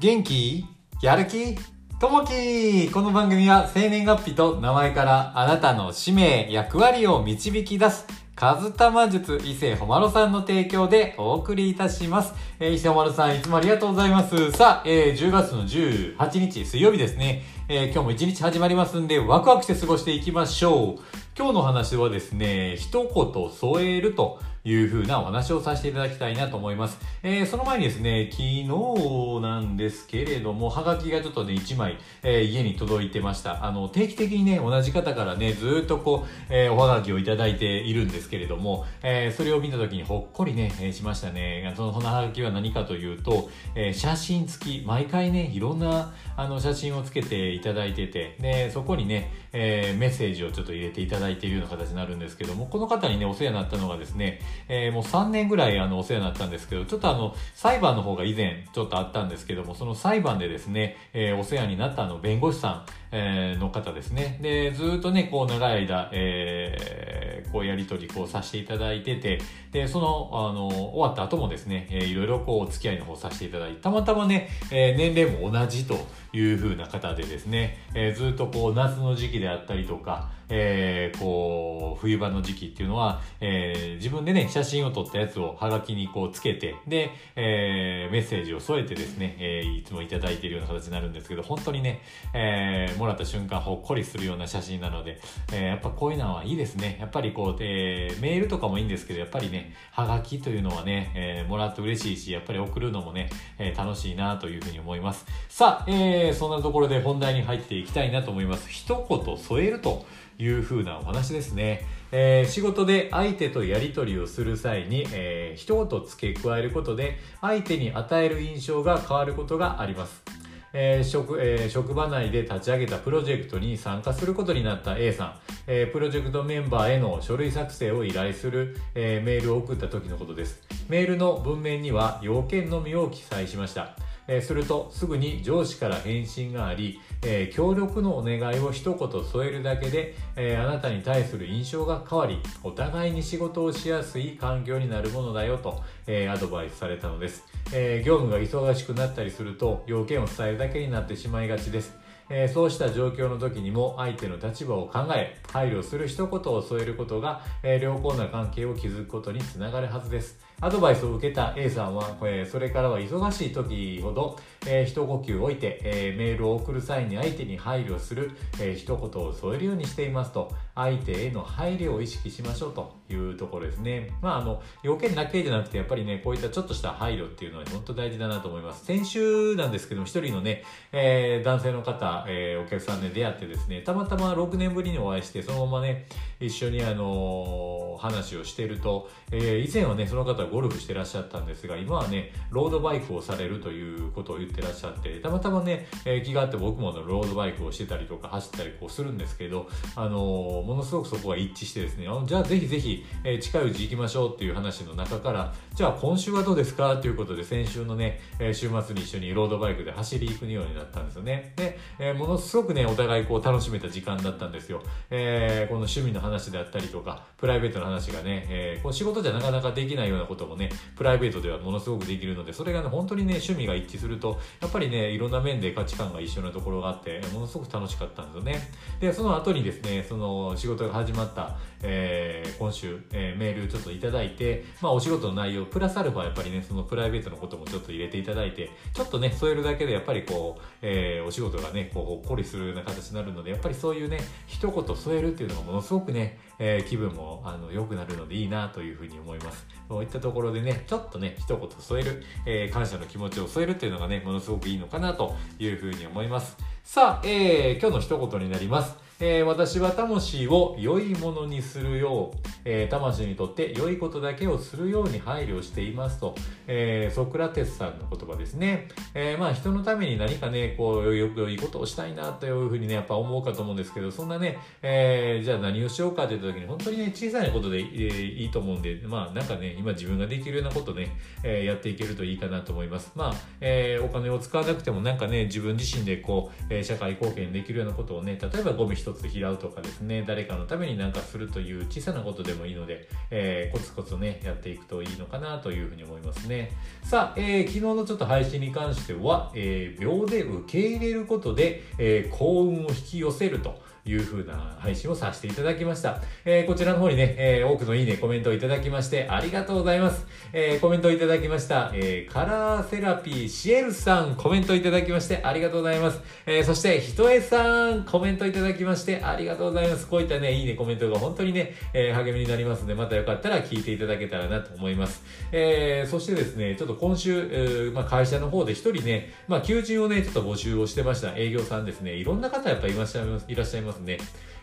元気？やる気？ともきこの番組は生年月日と名前からあなたの使命、役割を導き出す、カズタマ術伊勢ほまろさんの提供でお送りいたします。えー、伊勢ほまろさんいつもありがとうございます。さあ、えー、10月の18日水曜日ですね。えー、今日も一日始まりますんでワクワクして過ごしていきましょう。今日の話はですね、一言添えるという風なお話をさせていただきたいなと思います。えー、その前にですね、昨日なんですけれども、はがきがちょっとね、1枚、えー、家に届いてました。あの、定期的にね、同じ方からね、ずっとこう、えー、おはがきをいただいているんですけれども、えそれを見た時にほっこりね、えしましたね。その、そのはがきは何かというと、え写真付き、毎回ね、いろんな、あの、写真をつけていただいてて、で、そこにね、えメッセージをちょっと入れていただいているような形になるんですけども、この方にね、お世話になったのがですね、えー、もう3年ぐらいあのお世話になったんですけど、ちょっとあの、裁判の方が以前ちょっとあったんですけども、その裁判でですね、えー、お世話になったあの、弁護士さん、えー、の方ですね。で、ずっとね、こう長い間、えー、こうやりとりこうさせていただいてて、で、その、あの、終わった後もですね、えー、いろいろこう、付き合いの方させていただいて、たまたまね、えー、年齢も同じという風な方でですね、えー、ずっとこう、夏の時期であったりとか、えー、こう、冬場の時期っていうのは、えー、自分でね、写真を撮ったやつをはがきにこうつけて、で、えー、メッセージを添えてですね、えー、いつもいただいているような形になるんですけど、本当にね、えー、もらった瞬間ほっこりするような写真なので、えー、やっぱこういうのはいいですね。やっぱりこう、えー、メールとかもいいんですけど、やっぱりね、はがきというのはね、えー、もらって嬉しいし、やっぱり送るのもね、えー、楽しいなというふうに思います。さあ、えー、そんなところで本題に入っていきたいなと思います。一言添えるというふうなお話ですね。えー、仕事で相手とやり取りをする際に、えー、一言付け加えることで相手に与える印象が変わることがあります。えー、職えー、職場内で立ち上げたプロジェクトに参加することになった A さん、えー、プロジェクトメンバーへの書類作成を依頼する、えメールを送った時のことです。メールの文面には要件のみを記載しました。えするとすぐに上司から返信があり、え協力のお願いを一言添えるだけで、えあなたに対する印象が変わりお互いに仕事をしやすい環境になるものだよと、えアドバイスされたのです、え業務が忙しくなったりすると要件を伝えるだけになってしまいがちです。えー、そうした状況の時にも相手の立場を考え配慮する一言を添えることが、えー、良好な関係を築くことにつながるはずです。アドバイスを受けた A さんは、えー、それからは忙しい時ほど、えー、一呼吸置いて、えー、メールを送る際に相手に配慮する、えー、一言を添えるようにしていますと相手への配慮を意識しましょうというところですね。まああの要件だけじゃなくてやっぱりねこういったちょっとした配慮っていうのは本当大事だなと思います。先週なんですけども一人のね、えー、男性の方えー、お客さんで出会ってですね、たまたま6年ぶりにお会いして、そのままね、一緒にあのー、話をしてると、えー、以前はね、その方ゴルフしてらっしゃったんですが、今はね、ロードバイクをされるということを言ってらっしゃって、たまたまね、え、気があって僕もロードバイクをしてたりとか走ったりこうするんですけど、あのものすごくそこが一致してですね、じゃあぜひぜひ、え近いうち行きましょうっていう話の中から、じゃあ今週はどうですかということで、先週のね、え週末に一緒にロードバイクで走り行くようになったんですよね。で、えものすごくね、お互いこう楽しめた時間だったんですよ。えー、この趣味の話であったりとか、プライベートの話がね、えー、こう仕事じゃなかなかできないようなことこともね、プライベートではものすごくできるので、それがね、本当にね、趣味が一致すると、やっぱりね、いろんな面で価値観が一緒なところがあって、ものすごく楽しかったんですよね。で、その後にですね、その仕事が始まった、えー、今週、えー、メールちょっといただいて、まあお仕事の内容、プラスアルファやっぱりね、そのプライベートのこともちょっと入れていただいて、ちょっとね、添えるだけでやっぱりこう、えー、お仕事がね、こう、ほっこりするような形になるので、やっぱりそういうね、一言添えるっていうのがものすごくね、えー、気分もあの良くなるのでいいなというふうに思います。そういったところでね、ちょっとね、一言添える、えー、感謝の気持ちを添えるっていうのがね、ものすごくいいのかなというふうに思います。さあ、えー、今日の一言になります。えー、私は魂を良いものにするよう、えー、魂にとって良いことだけをするように配慮していますと、えー、ソクラテスさんの言葉ですね。えまあ人のために何かね、こう、よく良いことをしたいなというふうにね、やっぱ思うかと思うんですけど、そんなね、えじゃあ何をしようかといった時に、本当にね、小さなことで、えいいと思うんで、まあなんかね、今自分ができるようなことね、えやっていけるといいかなと思います。まあ、えお金を使わなくてもなんかね、自分自身でこう、え社会貢献できるようなことをね、例えばゴミ一つ拾うとかですね誰かのために何かするという小さなことでもいいので、えー、コツコツね、やっていくといいのかなというふうに思いますね。さあ、えー、昨日のちょっと配信に関しては、えー、秒で受け入れることで、え、幸運を引き寄せると。いう風な配信をさせていただきました。えー、こちらの方にね、えー、多くのいいね、コメントをいただきましてありがとうございます。えー、コメントをいただきました、えカラーセラピーシエルさん、コメントいただきましてありがとうございます。えそして、ひとえさん、コメントいただきましてありがとうございます。こういったね、いいね、コメントが本当にね、え励みになりますので、またよかったら聞いていただけたらなと思います。えそしてですね、ちょっと今週、え、まあ、会社の方で一人ね、まあ、求人をね、ちょっと募集をしてました営業さんですね。いろんな方やっぱいらっしゃいます、いらっしゃいますね。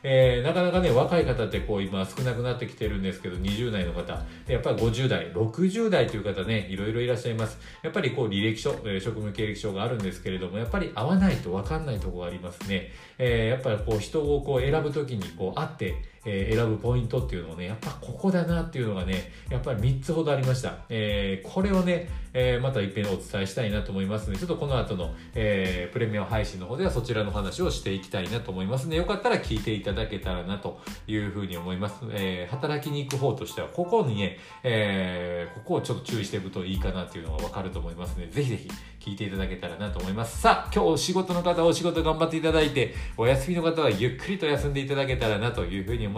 えー、なかなかね、若い方ってこう今少なくなってきてるんですけど、20代の方、やっぱり50代、60代という方ね、いろいろいらっしゃいます。やっぱりこう履歴書、え、職務経歴書があるんですけれども、やっぱり合わないとわかんないとこがありますね。えー、やっぱりこう人をこう選ぶときにこう会って、えー、選ぶポイントっていうのをね、やっぱここだなっていうのがね、やっぱり3つほどありました。えー、これをね、えー、また一遍お伝えしたいなと思いますので、ちょっとこの後の、えー、プレミアム配信の方ではそちらの話をしていきたいなと思いますので、よかったら聞いていただけたらなというふうに思います。えー、働きに行く方としては、ここにね、えー、ここをちょっと注意していくといいかなっていうのがわかると思いますので、ぜひぜひ聞いていただけたらなと思います。さあ、今日お仕事の方はお仕事頑張っていただいて、お休みの方はゆっくりと休んでいただけたらなというふうに思います。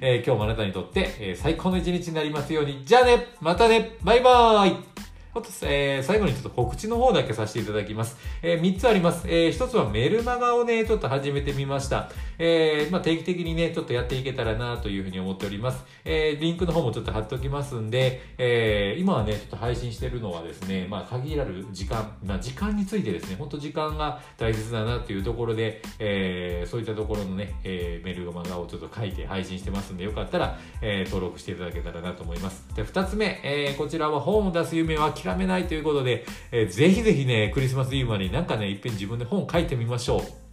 えー、今日もあなたにとって、え、最高の一日になりますように。じゃあね。またね。バイバーイ。あと、えー、最後にちょっと告知の方だけさせていただきます。えー、3つあります。えー、1つはメルマガをね、ちょっと始めてみました。えー、まあ、定期的にね、ちょっとやっていけたらなというふうに思っております。えー、リンクの方もちょっと貼っておきますんで、えー、今はね、ちょっと配信してるのはですね、まあ、限られる時間、まあ、時間についてですね、ほんと時間が大切だなっていうところで、えー、そういったところのね、えー、メルマガをちょっと書いて配信してますんで、よかったら、えー、登録していただけたらなと思います。で、2つ目、えー、こちらは本を出す夢を諦めないということで、えー、ぜひぜひね、クリスマスイブまでになんかね、いっぺん自分で本書いてみましょう。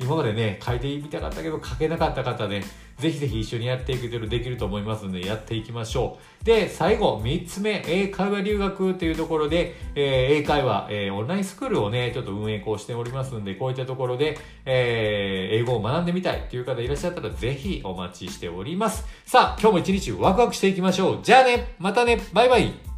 今までね、書いてみたかったけど書けなかった方ね、ぜひぜひ一緒にやっていくとできると思いますので、やっていきましょう。で、最後、3つ目、英会話留学というところで、えー、英会話、えー、オンラインスクールをね、ちょっと運営こうしておりますんで、こういったところで、えー、英語を学んでみたいという方いらっしゃったら、ぜひお待ちしております。さあ、今日も一日ワクワクしていきましょう。じゃあね、またね、バイバイ